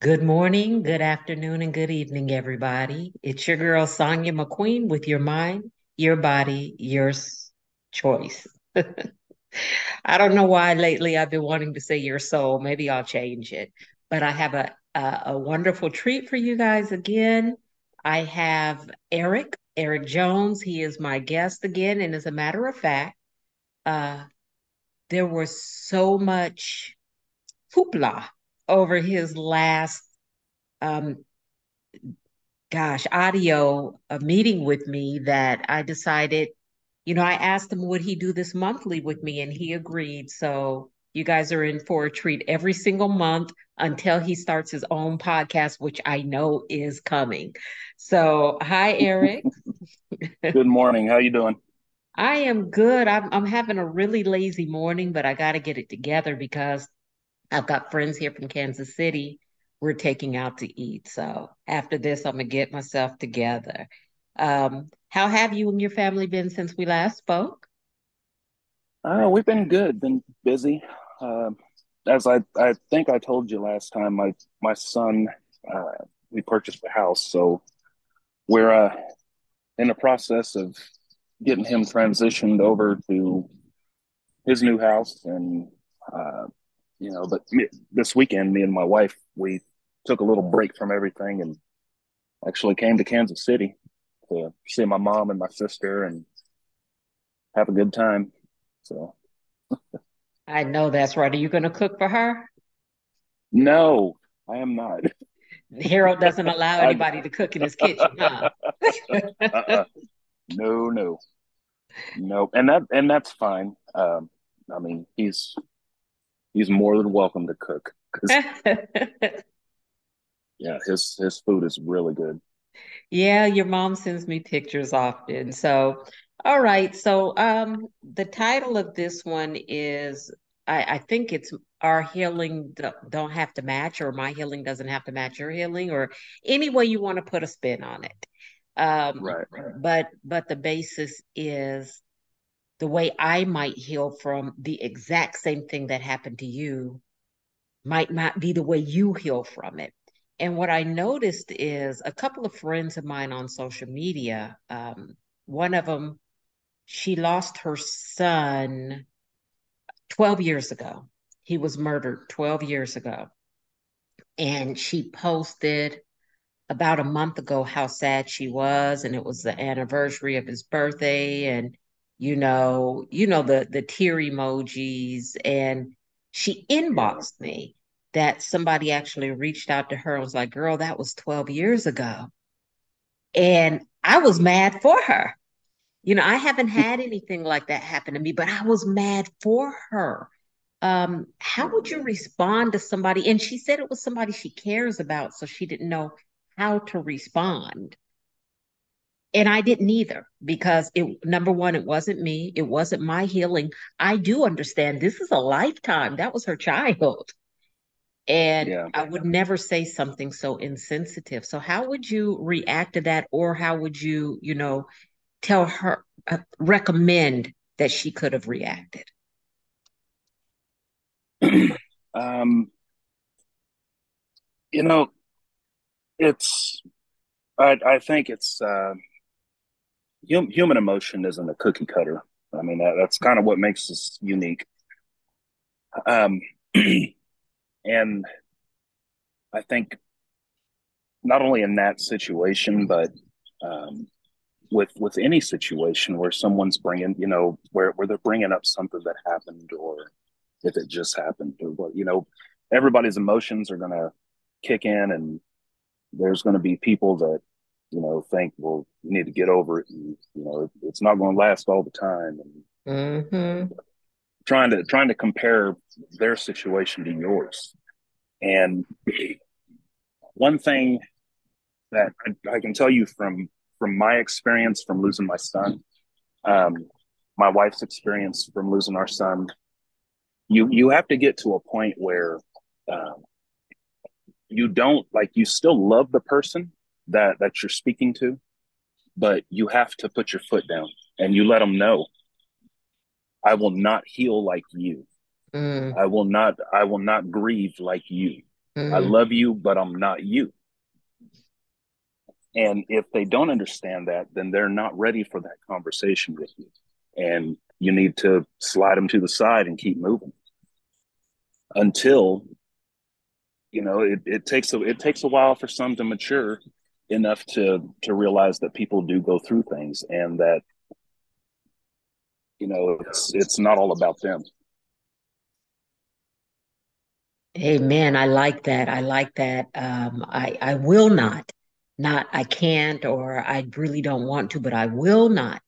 Good morning, good afternoon, and good evening, everybody. It's your girl, Sonia McQueen, with your mind, your body, your choice. I don't know why lately I've been wanting to say your soul. Maybe I'll change it. But I have a, a, a wonderful treat for you guys again. I have Eric, Eric Jones. He is my guest again. And as a matter of fact, uh, there was so much hoopla over his last um gosh audio a meeting with me that I decided you know I asked him would he do this monthly with me? And he agreed. So you guys are in for a treat every single month until he starts his own podcast which I know is coming. So hi Eric. Good morning. How you doing? I am good. I'm I'm having a really lazy morning but I got to get it together because I've got friends here from Kansas City. We're taking out to eat. So after this, I'm gonna get myself together. Um, how have you and your family been since we last spoke? Uh, we've been good. Been busy. Uh, as I I think I told you last time, my my son uh, we purchased a house, so we're uh, in the process of getting him transitioned over to his new house, and uh, you know. But me, this weekend, me and my wife we took a little break from everything and actually came to Kansas City to see my mom and my sister and have a good time. So I know that's right. Are you going to cook for her? No, I am not. Harold doesn't allow I, anybody to cook in his kitchen, huh? uh-uh. No, no, no, and that and that's fine. Um, I mean, he's he's more than welcome to cook yeah, his his food is really good. Yeah, your mom sends me pictures often. So, all right. So, um, the title of this one is I, I think it's Our Healing Do- Don't Have to Match, or My Healing Doesn't Have to Match Your Healing, or any way you want to put a spin on it. Um, Right, right. but but the basis is the way I might heal from the exact same thing that happened to you might not be the way you heal from it. And what I noticed is a couple of friends of mine on social media, um, one of them, she lost her son 12 years ago. He was murdered 12 years ago. And she posted about a month ago how sad she was. And it was the anniversary of his birthday. And, you know, you know, the the tear emojis. And she inboxed me that somebody actually reached out to her and was like, girl, that was 12 years ago. And I was mad for her. You know, I haven't had anything like that happen to me, but I was mad for her. Um, how would you respond to somebody? And she said it was somebody she cares about, so she didn't know how to respond. And I didn't either because it, number one, it wasn't me. It wasn't my healing. I do understand this is a lifetime. That was her child. And yeah. I would never say something so insensitive. So how would you react to that? Or how would you, you know, tell her, uh, recommend that she could have reacted? um, you know, it's I I think it's uh, hum, human emotion isn't a cookie cutter. I mean, that, that's kind of what makes us unique. Um, and I think not only in that situation, but um, with with any situation where someone's bringing, you know, where where they're bringing up something that happened, or if it just happened, or what, you know, everybody's emotions are gonna kick in, and there's gonna be people that you know think, well, you need to get over it, and you know, it's not going to last all the time, and Mm-hmm. trying to trying to compare their situation to yours. And one thing that I, I can tell you from from my experience from losing my son, um, my wife's experience from losing our son, you you have to get to a point where um, you don't like you still love the person that that you're speaking to, but you have to put your foot down and you let them know I will not heal like you. Mm, I will not I will not grieve like you. Mm. I love you, but I'm not you. And if they don't understand that, then they're not ready for that conversation with you. And you need to slide them to the side and keep moving until you know it, it takes a it takes a while for some to mature enough to to realize that people do go through things and that you know it's it's not all about them. Amen. I like that. I like that. Um i i will not not i can't or i really don't want to but i will not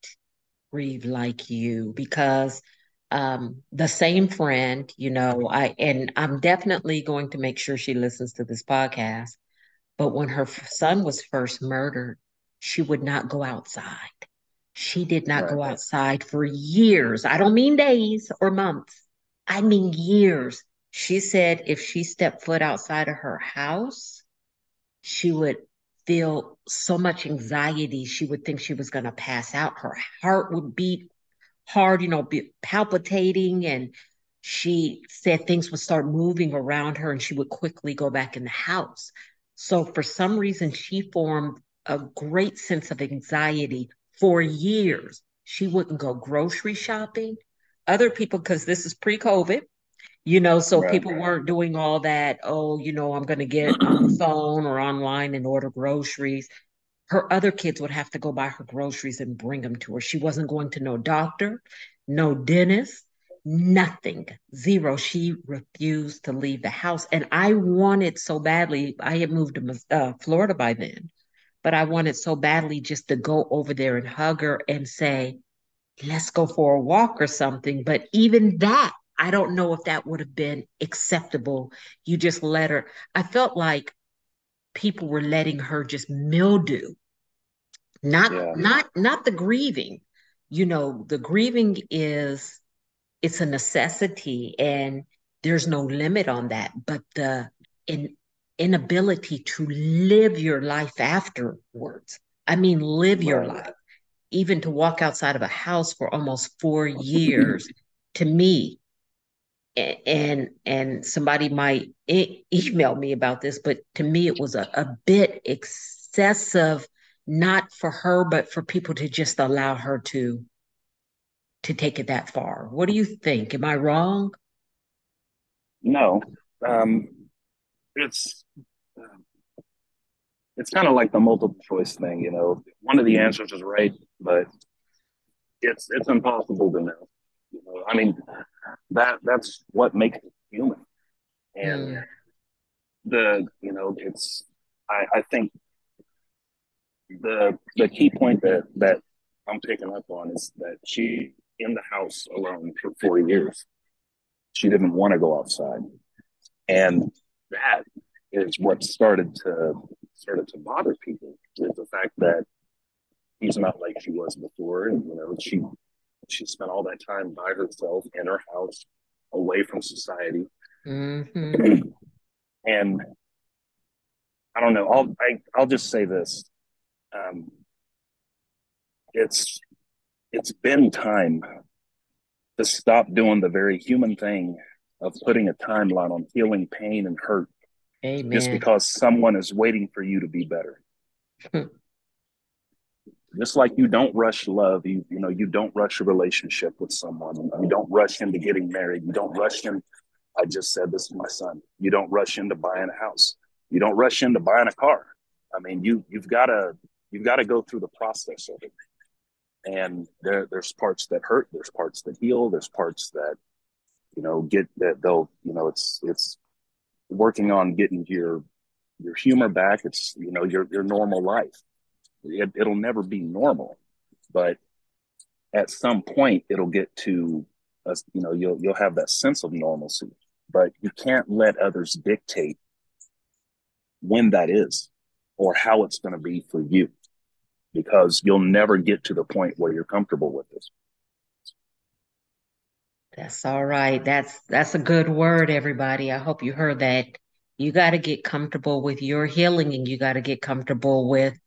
grieve like you because um, the same friend, you know, I and I'm definitely going to make sure she listens to this podcast. But when her son was first murdered, she would not go outside. She did not right. go outside for years. I don't mean days or months. I mean years. She said if she stepped foot outside of her house, she would feel so much anxiety. She would think she was going to pass out. Her heart would beat hard, you know, be palpitating. And she said things would start moving around her and she would quickly go back in the house. So for some reason, she formed a great sense of anxiety for years. She wouldn't go grocery shopping. Other people, because this is pre COVID, you know, so right. people weren't doing all that. Oh, you know, I'm going to get on the phone or online and order groceries her other kids would have to go buy her groceries and bring them to her. She wasn't going to no doctor, no dentist, nothing, zero. She refused to leave the house. And I wanted so badly, I had moved to uh, Florida by then, but I wanted so badly just to go over there and hug her and say, let's go for a walk or something. But even that, I don't know if that would have been acceptable. You just let her. I felt like people were letting her just mildew not yeah. not not the grieving you know the grieving is it's a necessity and there's no limit on that but the in, inability to live your life afterwards. I mean live your life. Even to walk outside of a house for almost four years to me and and somebody might email me about this but to me it was a, a bit excessive not for her, but for people to just allow her to to take it that far. What do you think? Am I wrong? No, um, it's it's kind of like the multiple choice thing. You know, one of the answers is right, but it's it's impossible to know. You know, I mean, that that's what makes it human, and mm. the you know, it's I, I think the the key point that that I'm picking up on is that she in the house alone for four years. She didn't want to go outside, and that is what started to started to bother people. Is the fact that she's not like she was before, and you know she she spent all that time by herself in her house, away from society, mm-hmm. and I don't know. I'll I, will i will just say this: um, it's it's been time to stop doing the very human thing of putting a timeline on healing pain and hurt Amen. just because someone is waiting for you to be better. Just like you don't rush love, you you know, you don't rush a relationship with someone. You don't rush into getting married. You don't rush in. I just said this to my son. You don't rush into buying a house. You don't rush into buying a car. I mean, you you've got to you've got to go through the process of it. And there, there's parts that hurt, there's parts that heal, there's parts that, you know, get that they'll, you know, it's it's working on getting your your humor back. It's you know your your normal life. It, it'll never be normal, but at some point it'll get to a, you know you'll you'll have that sense of normalcy. But you can't let others dictate when that is or how it's going to be for you because you'll never get to the point where you're comfortable with this. That's all right. That's that's a good word, everybody. I hope you heard that. You got to get comfortable with your healing, and you got to get comfortable with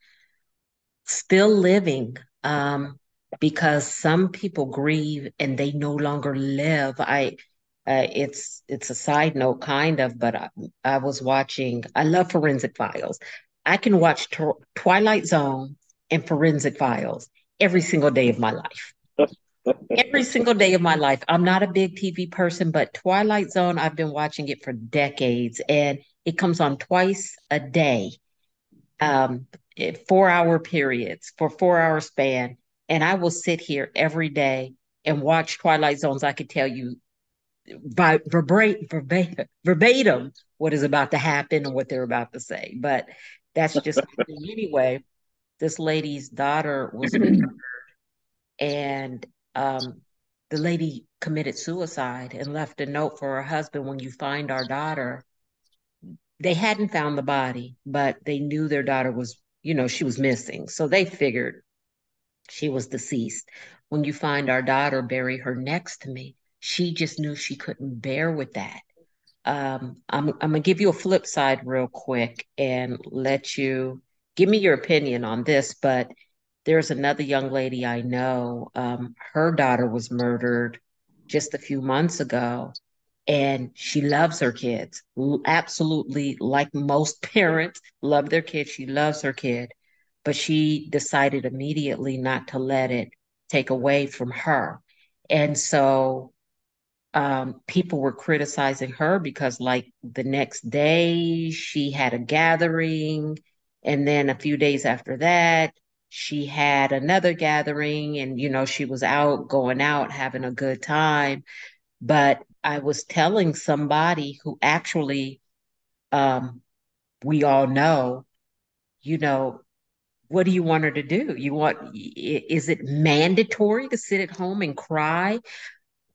still living. Um, because some people grieve and they no longer live. I Uh, it's it's a side note, kind of, but I, I was watching. I love Forensic Files. I can watch Twilight Zone and Forensic Files every single day of my life. every single day of my life. I'm not a big TV person, but Twilight Zone, I've been watching it for decades, and it comes on twice a day, um, four hour periods for four hour span, and I will sit here every day and watch Twilight Zones. I could tell you by verbatim, verbatim what is about to happen and what they're about to say. But that's just anyway. This lady's daughter was murdered, and um, the lady committed suicide and left a note for her husband. When you find our daughter, they hadn't found the body, but they knew their daughter was, you know, she was missing, so they figured she was deceased. When you find our daughter, bury her next to me she just knew she couldn't bear with that. Um, I'm, I'm gonna give you a flip side real quick and let you give me your opinion on this. But there's another young lady I know. Um, her daughter was murdered just a few months ago, and she loves her kids absolutely, like most parents love their kids. She loves her kid, but she decided immediately not to let it take away from her. And so um, people were criticizing her because, like, the next day she had a gathering, and then a few days after that, she had another gathering, and you know, she was out going out having a good time. But I was telling somebody who actually, um, we all know, you know, what do you want her to do? You want, is it mandatory to sit at home and cry?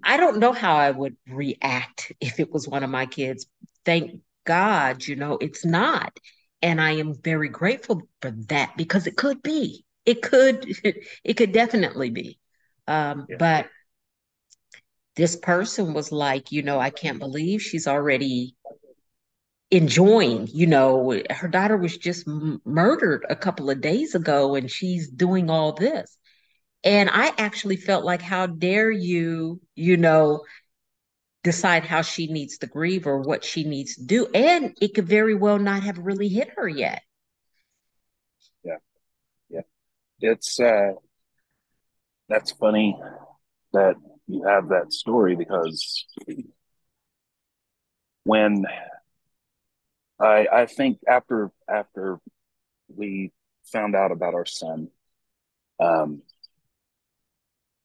I don't know how I would react if it was one of my kids. Thank God, you know, it's not. And I am very grateful for that because it could be. It could, it could definitely be. Um, yeah. But this person was like, you know, I can't believe she's already enjoying, you know, her daughter was just m- murdered a couple of days ago and she's doing all this. And I actually felt like, how dare you, you know, decide how she needs to grieve or what she needs to do. And it could very well not have really hit her yet. Yeah. Yeah. It's, uh, that's funny that you have that story because when I, I think after, after we found out about our son, um,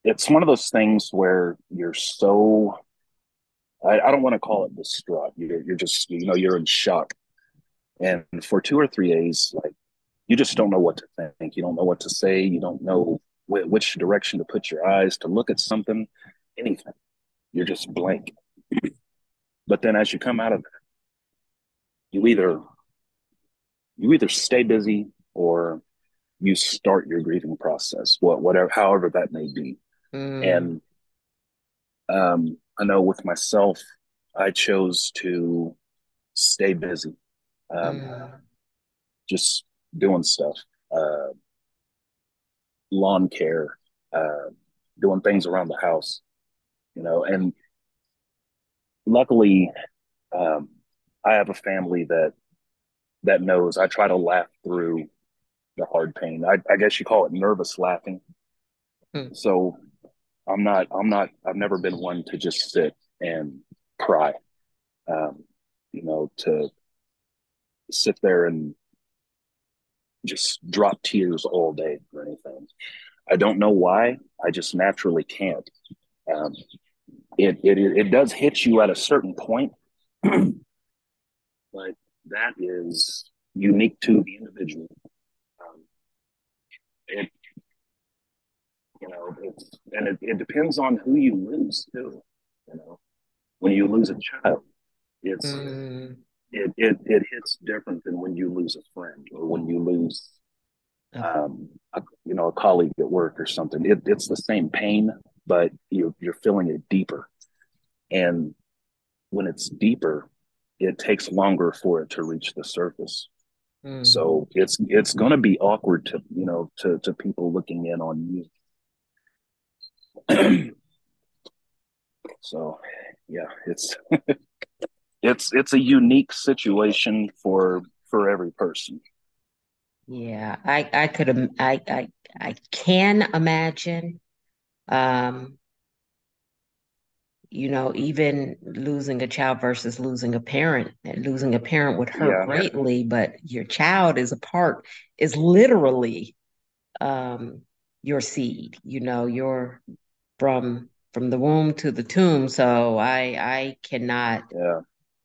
it's one of those things where you're so I, I don't want to call it distraught. You're you're just you know you're in shock, and for two or three days, like you just don't know what to think. You don't know what to say. You don't know wh- which direction to put your eyes to look at something, anything. You're just blank. But then as you come out of that, you either you either stay busy or you start your grieving process, what whatever however that may be. Mm. And um, I know with myself, I chose to stay busy, um, mm. just doing stuff, uh, lawn care, uh, doing things around the house, you know. And luckily, um, I have a family that that knows I try to laugh through the hard pain. I, I guess you call it nervous laughing. Mm. So I'm not, I'm not, I've never been one to just sit and cry, um, you know, to sit there and just drop tears all day or anything. I don't know why. I just naturally can't. Um, it, it, it does hit you at a certain point, but that is unique to the individual. Um, it you know, it's and it, it depends on who you lose too. You know, when you lose a child, it's mm. it, it it hits different than when you lose a friend or when you lose um a, you know a colleague at work or something. It, it's the same pain, but you you're feeling it deeper. And when it's deeper, it takes longer for it to reach the surface. Mm. So it's it's going to be awkward to you know to to people looking in on you so yeah, it's it's it's a unique situation for for every person. Yeah, I I could I I I can imagine um you know, even losing a child versus losing a parent. Losing a parent would hurt yeah. greatly, but your child is a part, is literally um, your seed. You know, you're from from the womb to the tomb. So I I cannot yeah.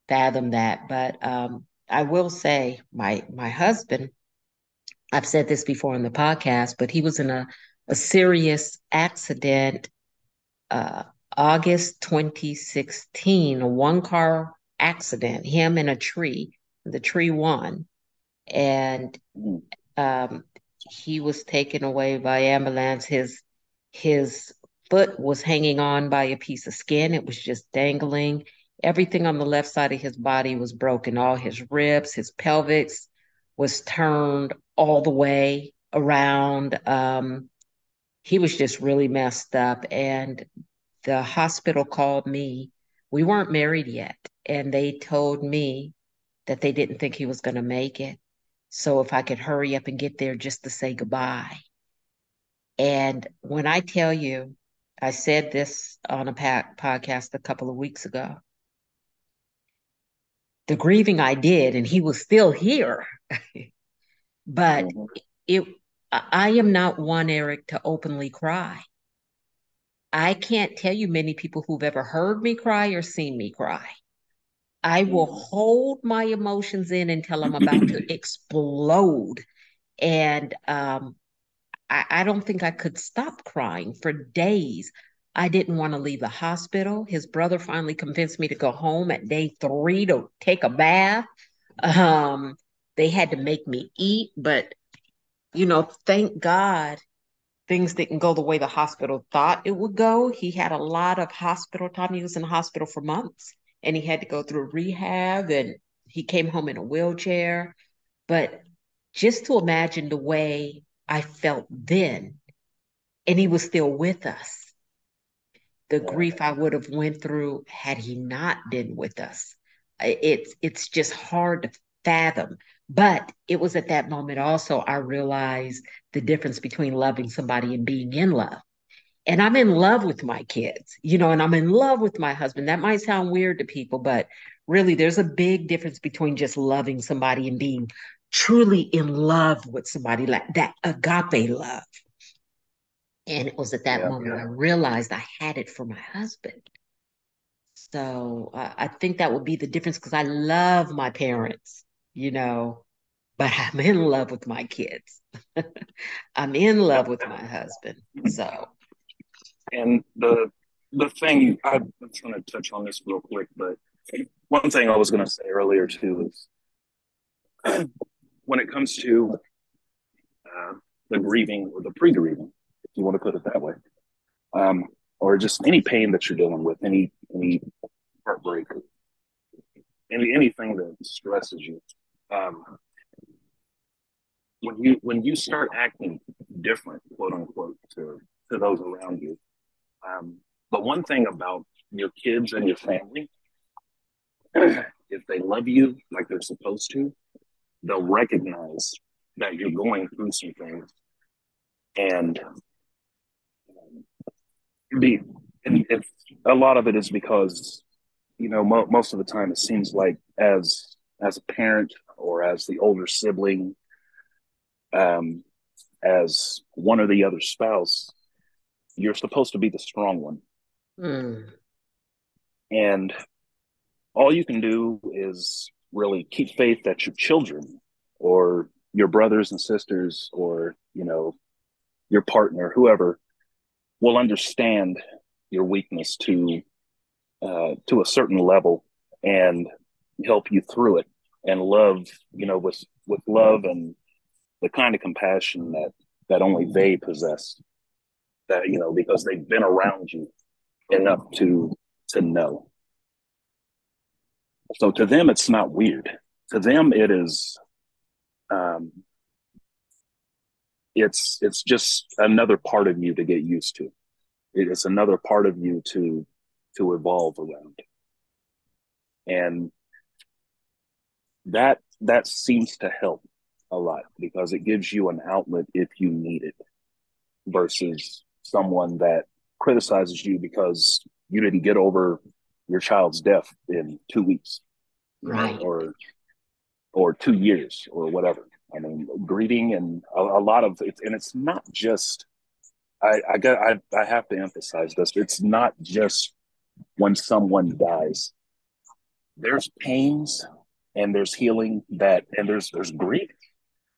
fathom that. But um, I will say, my my husband. I've said this before on the podcast, but he was in a a serious accident. Uh, August 2016, a one car accident, him in a tree. The tree won. And um, he was taken away by ambulance. His his foot was hanging on by a piece of skin. It was just dangling. Everything on the left side of his body was broken. All his ribs, his pelvis was turned all the way around. Um, he was just really messed up. And the hospital called me. We weren't married yet, and they told me that they didn't think he was going to make it. So if I could hurry up and get there just to say goodbye. And when I tell you, I said this on a podcast a couple of weeks ago. The grieving I did, and he was still here. but mm-hmm. it, I am not one, Eric, to openly cry. I can't tell you many people who've ever heard me cry or seen me cry. I will mm. hold my emotions in until I'm about to explode. And um, I, I don't think I could stop crying for days. I didn't want to leave the hospital. His brother finally convinced me to go home at day three to take a bath. Um, they had to make me eat, but you know, thank God things didn't go the way the hospital thought it would go. He had a lot of hospital time. He was in the hospital for months and he had to go through rehab and he came home in a wheelchair. But just to imagine the way I felt then, and he was still with us, the grief I would have went through had he not been with us. It's it's just hard to fathom. But it was at that moment also I realized the difference between loving somebody and being in love. And I'm in love with my kids, you know, and I'm in love with my husband. That might sound weird to people, but really there's a big difference between just loving somebody and being truly in love with somebody like that agape love. And it was at that yeah, moment yeah. I realized I had it for my husband. So uh, I think that would be the difference because I love my parents you know, but I'm in love with my kids. I'm in love with my husband. So, and the the thing I'm trying to touch on this real quick, but one thing I was going to say earlier too is when it comes to uh, the grieving or the pre-grieving, if you want to put it that way, um, or just any pain that you're dealing with, any any heartbreak, any anything that stresses you um, when you when you start acting different, quote unquote, to to those around you. Um, but one thing about your kids and your family, if they love you like they're supposed to, they'll recognize that you're going through some things, and be and if a lot of it is because you know mo- most of the time it seems like as as a parent or as the older sibling, um, as one or the other spouse, you're supposed to be the strong one. Mm. And all you can do is really keep faith that your children or your brothers and sisters or, you know, your partner, whoever, will understand your weakness to uh, to a certain level and help you through it and love, you know, with with love and the kind of compassion that that only they possess. That you know, because they've been around you enough to to know. So to them, it's not weird. To them, it is. Um, it's it's just another part of you to get used to. It's another part of you to to evolve around. and that that seems to help a lot because it gives you an outlet if you need it versus someone that criticizes you because you didn't get over your child's death in two weeks right. or or two years or whatever. I mean grieving and a, a lot of it and it's not just i i got I, I have to emphasize this it's not just when someone dies. There's pains and there's healing that and there's there's grief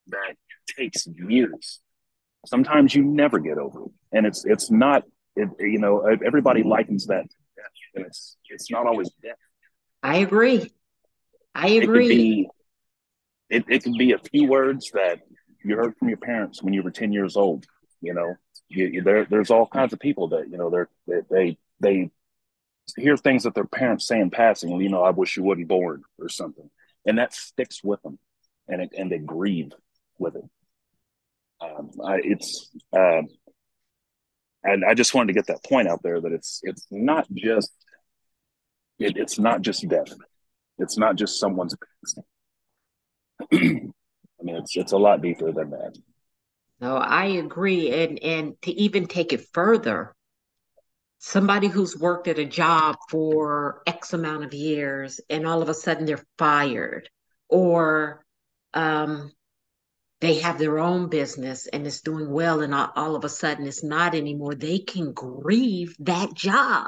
that takes years. Sometimes you never get over it. And it's it's not it, you know everybody likens that and it's it's not always death i agree. I agree it could be, it, it could be a few words that you heard from your parents when you were 10 years old you know? You, you, there, there's all kinds of people that you know they're they, they they hear things that their parents say in passing you know i wish you wasn't born or something. And that sticks with them and it, and they grieve with it. Um, I, it's uh, and I just wanted to get that point out there that it's it's not just it, it's not just death. It's not just someone's past. I mean, it's it's a lot deeper than that. No, I agree, and and to even take it further, somebody who's worked at a job for X amount of years, and all of a sudden they're fired, or um, they have their own business and it's doing well and all, all, of a sudden it's not anymore they can grieve that job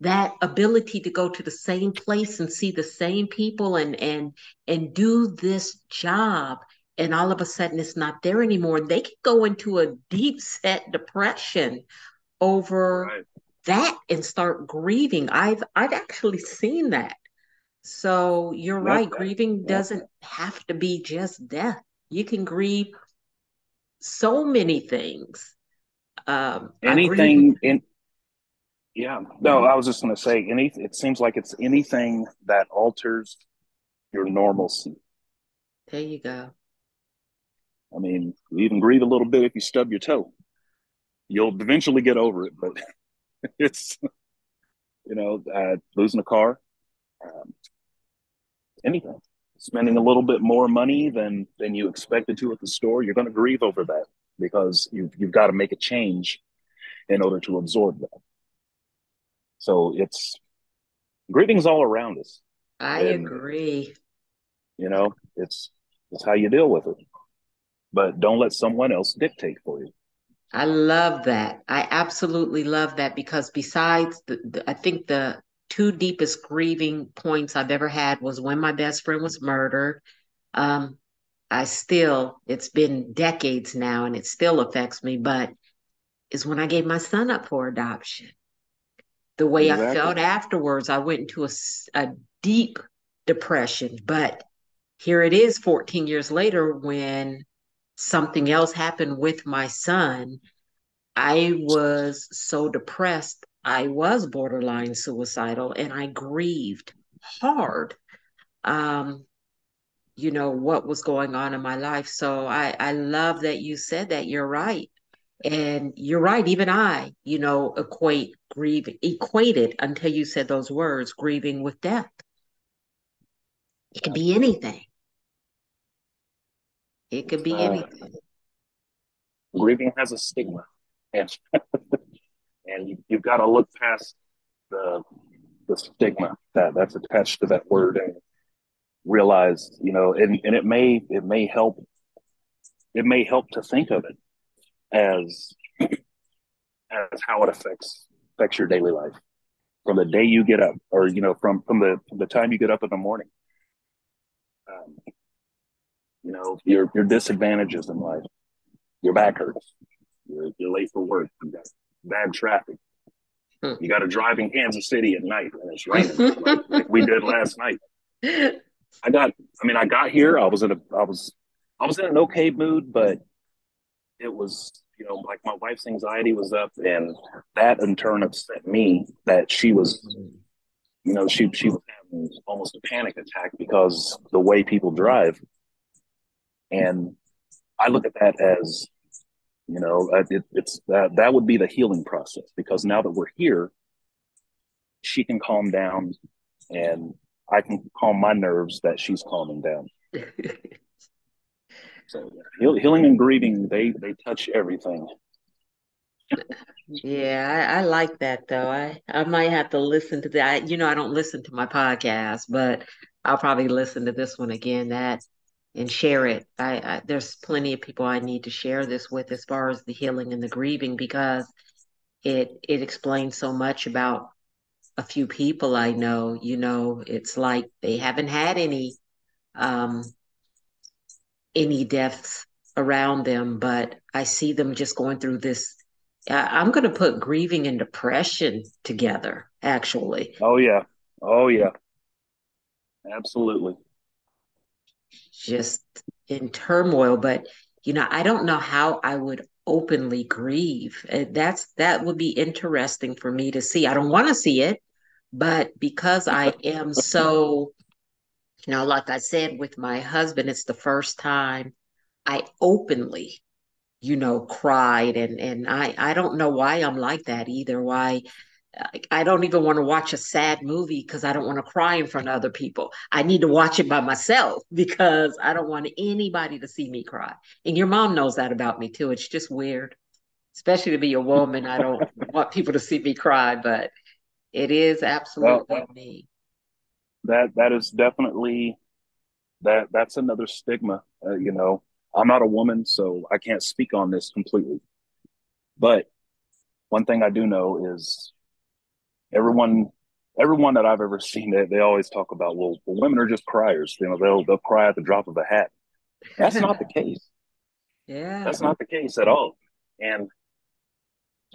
that ability to go to the same place and see the same people and and and do this job and all of a sudden it's not there anymore. They can go into a deep set depression over right. that and start grieving. I've i've actually seen that. So you're right grieving doesn't have to be just death you can grieve so many things. Um, anything in yeah. No, I was just going to say any. It seems like it's anything that alters your normalcy. There you go. I mean, you even grieve a little bit if you stub your toe. You'll eventually get over it, but it's you know uh, losing a car, um, anything spending a little bit more money than than you expected to at the store, you're going to grieve over that because you've you've got to make a change in order to absorb that. So it's grieving's all around us. I and, agree. You know, it's it's how you deal with it. But don't let someone else dictate for you. I love that. I absolutely love that because besides the, the I think the two deepest grieving points I've ever had was when my best friend was murdered. Um, I still, it's been decades now and it still affects me, but is when I gave my son up for adoption. The way exactly. I felt afterwards, I went into a, a deep depression. But here it is 14 years later when something else happened with my son. I was so depressed I was borderline suicidal and I grieved hard. Um, you know what was going on in my life. So I I love that you said that. You're right. And you're right, even I, you know, equate grieve equated until you said those words, grieving with death. It could be anything. It could be uh, anything. Grieving has a stigma. and you, you've got to look past the the stigma that that's attached to that word and realize you know and, and it may it may help it may help to think of it as as how it affects affects your daily life. From the day you get up or you know from from the from the time you get up in the morning um, you know your your disadvantages in life your back hurts you're, you're late for work you got bad traffic. Hmm. You got to drive in Kansas City at night and it's raining, like, like we did last night. I got, I mean, I got here. I was in a, I was, I was in an okay mood, but it was, you know, like my wife's anxiety was up, and that in turn upset me that she was, you know, she she was having almost a panic attack because the way people drive, and I look at that as you know, uh, it, it's that that would be the healing process because now that we're here, she can calm down and I can calm my nerves that she's calming down. so healing and grieving, they they touch everything. Yeah, I, I, like that though. I I might have to listen to that. You know, I don't listen to my podcast, but I'll probably listen to this one again. That and share it. I, I there's plenty of people I need to share this with as far as the healing and the grieving because it it explains so much about a few people I know. You know, it's like they haven't had any um any deaths around them, but I see them just going through this I'm going to put grieving and depression together, actually. Oh, yeah. Oh, yeah. Absolutely. Just in turmoil. But, you know, I don't know how I would openly grieve. Uh, that's that would be interesting for me to see. I don't want to see it, but because I am so, you know, like I said with my husband, it's the first time I openly you know, cried and and I I don't know why I'm like that either. Why I don't even want to watch a sad movie because I don't want to cry in front of other people. I need to watch it by myself because I don't want anybody to see me cry. And your mom knows that about me too. It's just weird, especially to be a woman. I don't want people to see me cry, but it is absolutely well, me. That that is definitely that that's another stigma. Uh, you know, I'm not a woman, so I can't speak on this completely. But one thing I do know is everyone everyone that I've ever seen they, they always talk about well, well women are just criers. You know they'll they'll cry at the drop of a hat. That's not the case. Yeah. That's not the case at all. And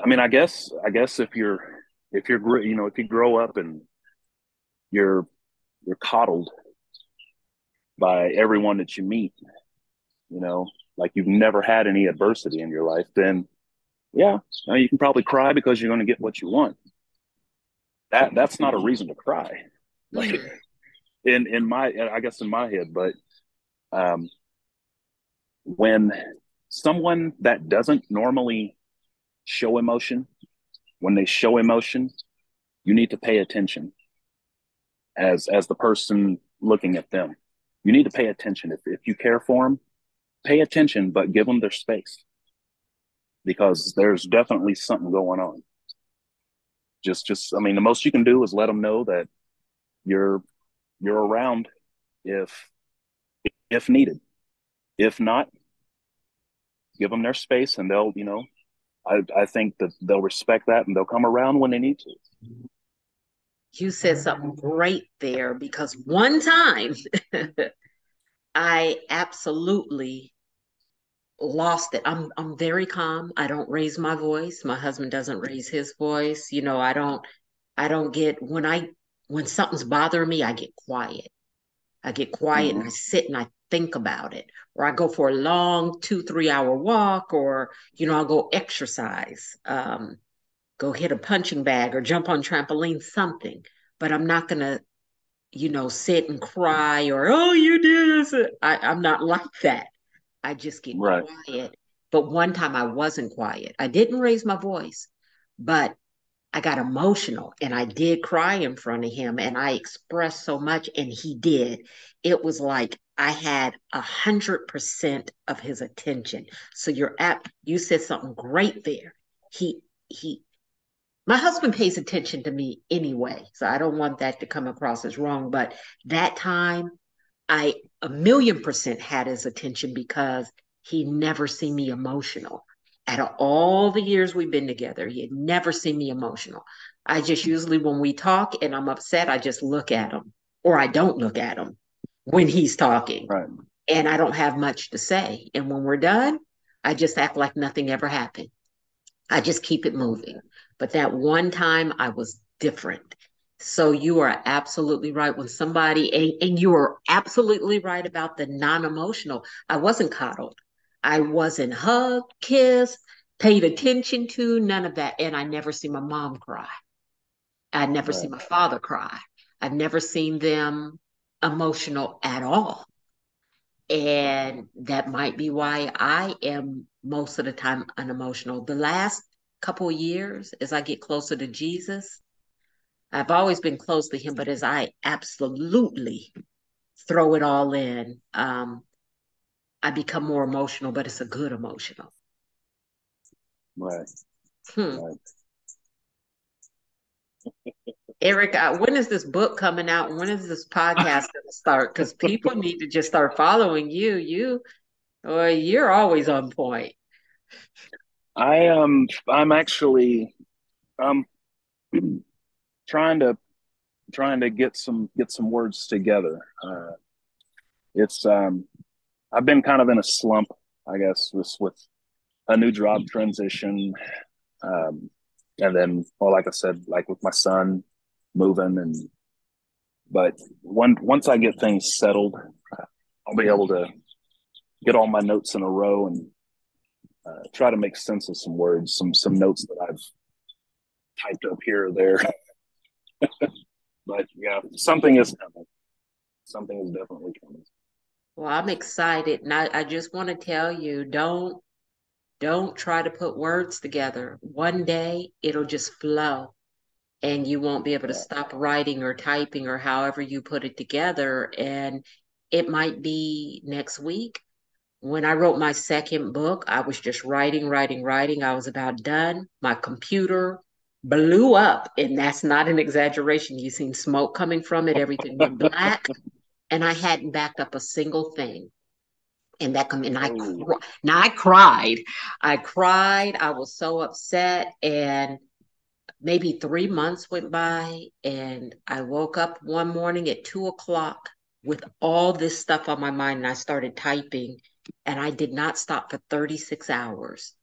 I mean I guess I guess if you're if you're you know if you grow up and you're you're coddled by everyone that you meet you know, like you've never had any adversity in your life, then yeah, you can probably cry because you're going to get what you want. That that's not a reason to cry. Like in in my I guess in my head, but um, when someone that doesn't normally show emotion, when they show emotion, you need to pay attention as as the person looking at them. You need to pay attention. If if you care for them, pay attention, but give them their space because there's definitely something going on. Just, just, I mean, the most you can do is let them know that you're, you're around if, if needed. If not, give them their space and they'll, you know, I, I think that they'll respect that and they'll come around when they need to. You said something great there because one time I absolutely lost it. I'm I'm very calm. I don't raise my voice. My husband doesn't raise his voice. You know, I don't I don't get when I when something's bothering me, I get quiet. I get quiet mm-hmm. and I sit and I think about it. Or I go for a long two, three hour walk, or you know, I'll go exercise, um, go hit a punching bag or jump on trampoline, something. But I'm not gonna you know, sit and cry or, oh, you did this. I, I'm not like that. I just get right. quiet. But one time I wasn't quiet. I didn't raise my voice, but I got emotional and I did cry in front of him and I expressed so much and he did. It was like I had a hundred percent of his attention. So you're at you said something great there. He he my husband pays attention to me anyway, so I don't want that to come across as wrong. But that time, I a million percent had his attention because he never seen me emotional. Out of all the years we've been together, he had never seen me emotional. I just usually, when we talk and I'm upset, I just look at him or I don't look at him when he's talking. Right. And I don't have much to say. And when we're done, I just act like nothing ever happened. I just keep it moving. But that one time I was different. So you are absolutely right. When somebody, and, and you are absolutely right about the non emotional. I wasn't coddled, I wasn't hugged, kissed, paid attention to, none of that. And I never see my mom cry. I never right. see my father cry. I've never seen them emotional at all. And that might be why I am most of the time unemotional. The last couple years as I get closer to Jesus, I've always been close to him, but as I absolutely throw it all in, um, I become more emotional, but it's a good emotional. Right. Hmm. right. Eric, uh, when is this book coming out? When is this podcast going to start? Because people need to just start following you. You, well, you're always on point. I am. Um, I'm actually. Um, trying to trying to get some get some words together. Uh, it's um, I've been kind of in a slump, I guess, with with a new job transition, um, and then, well, like I said, like with my son moving, and but when once I get things settled, I'll be able to get all my notes in a row and uh, try to make sense of some words, some some notes that I've typed up here or there. But yeah, something is coming. Something is definitely coming. Well, I'm excited, and I, I just want to tell you, don't don't try to put words together. One day it'll just flow, and you won't be able to stop writing or typing or however you put it together. And it might be next week. When I wrote my second book, I was just writing, writing, writing. I was about done. My computer blew up, and that's not an exaggeration. You seen smoke coming from it, everything went black, and I hadn't backed up a single thing. And that come and I oh. now I cried. I cried. I was so upset, and maybe three months went by, and I woke up one morning at two o'clock with all this stuff on my mind, and I started typing, and I did not stop for 36 hours.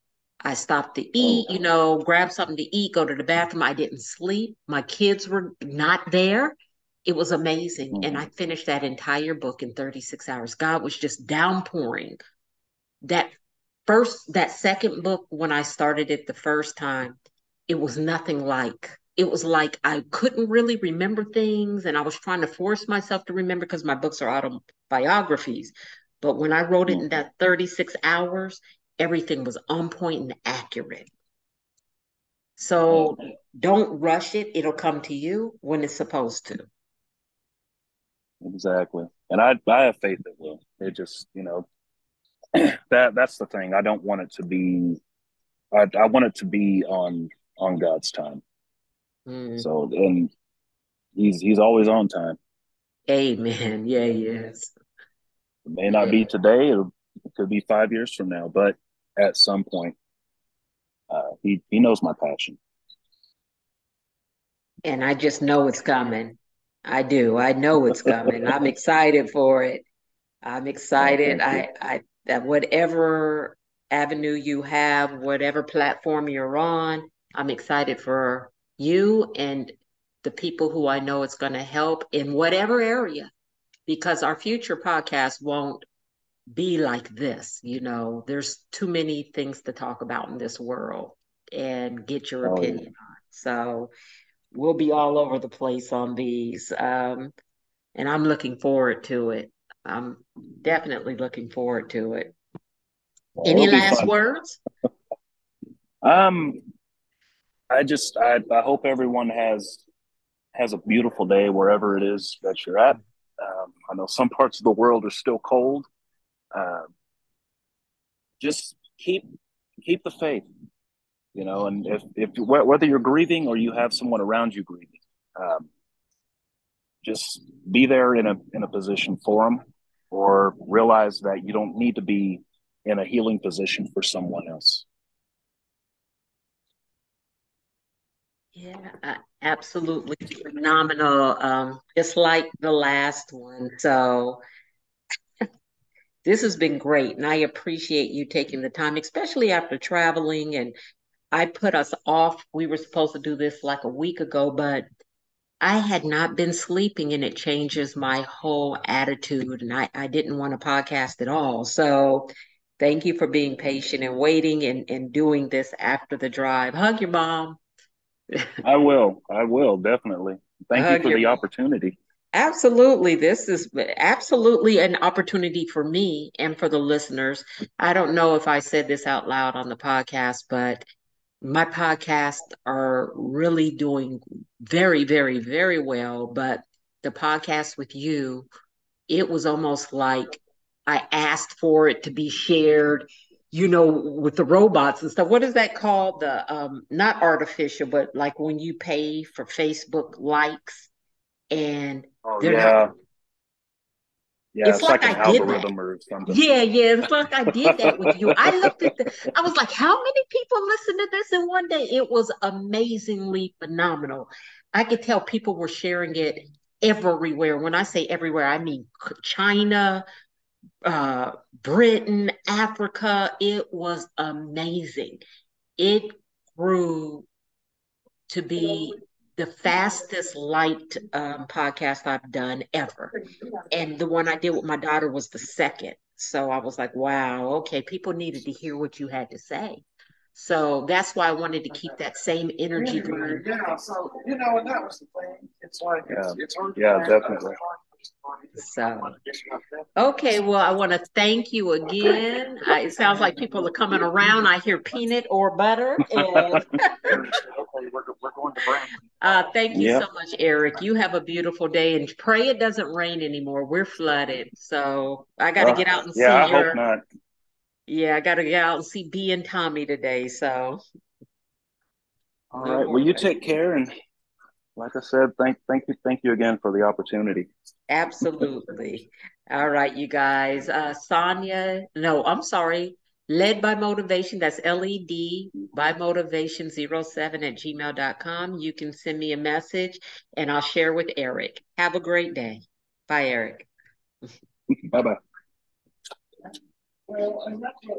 I stopped to eat, you know, grab something to eat, go to the bathroom. I didn't sleep. My kids were not there. It was amazing. Mm-hmm. And I finished that entire book in 36 hours. God was just downpouring. That first, that second book, when I started it the first time, it was nothing like. It was like I couldn't really remember things and I was trying to force myself to remember because my books are autobiographies. But when I wrote it in mm-hmm. that 36 hours, everything was on point and accurate. So don't rush it. It'll come to you when it's supposed to. Exactly. And I I have faith it will. It just, you know, that that's the thing. I don't want it to be I, I want it to be on on God's time. Mm. So and he's he's always on time. Amen. Yeah, yes. It may not yeah. be today, it could be five years from now, but at some point. Uh, he he knows my passion, and I just know it's coming. I do. I know it's coming. I'm excited for it. I'm excited. I I that whatever avenue you have, whatever platform you're on, I'm excited for you and the people who I know it's going to help in whatever area because our future podcast won't be like this. You know, there's too many things to talk about in this world and get your oh, opinion yeah. on. So we'll be all over the place on these. Um, and I'm looking forward to it. I'm definitely looking forward to it. Well, Any last fun. words? um, I just I, I hope everyone has has a beautiful day wherever it is that you're at. Um, I know some parts of the world are still cold, uh, just keep keep the faith, you know. And if if whether you're grieving or you have someone around you grieving, um, just be there in a in a position for them, or realize that you don't need to be in a healing position for someone else. Yeah, absolutely phenomenal. Um, just like the last one. So this has been great. And I appreciate you taking the time, especially after traveling. And I put us off. We were supposed to do this like a week ago, but I had not been sleeping and it changes my whole attitude. And I, I didn't want to podcast at all. So thank you for being patient and waiting and, and doing this after the drive. Hug your mom. I will. I will definitely. Thank Hug you for the mom. opportunity. Absolutely. This is absolutely an opportunity for me and for the listeners. I don't know if I said this out loud on the podcast, but my podcasts are really doing very, very, very well. But the podcast with you, it was almost like I asked for it to be shared, you know, with the robots and stuff. What is that called? The um not artificial, but like when you pay for Facebook likes and Oh they're yeah, not yeah. it's It's like like an I did that. algorithm or something. Yeah, yeah, it's like I did that with you. I looked at the, I was like, how many people listen to this in one day? It was amazingly phenomenal. I could tell people were sharing it everywhere. When I say everywhere, I mean China, uh, Britain, Africa. It was amazing. It grew to be the fastest light um, podcast I've done ever. And the one I did with my daughter was the second. So I was like, wow, okay, people needed to hear what you had to say. So that's why I wanted to keep that same energy going. Yeah, so, you know, and that was the thing. It's like, Yeah, it's, it's hard. yeah, definitely. So, okay, well, I want to thank you again. Uh, it sounds like people are coming around. I hear peanut or butter. And we're, we're going to Brandon. uh, thank you Yep. so much, Eric. You have a beautiful day and pray it doesn't rain anymore. We're flooded. So I got to Uh, get out and yeah, I see your. hope not. Yeah, I got to get out and see B and Tommy today. So. All right. Well, you take care, and like I said, thank, thank you, thank you again for the opportunity. Absolutely. All right, you guys. Uh, Sonia, no, I'm sorry. Led by Motivation, that's L-E-D by Motivation 07 at gmail.com. You can send me a message and I'll share with Eric. Have a great day. Bye, Eric. Bye bye.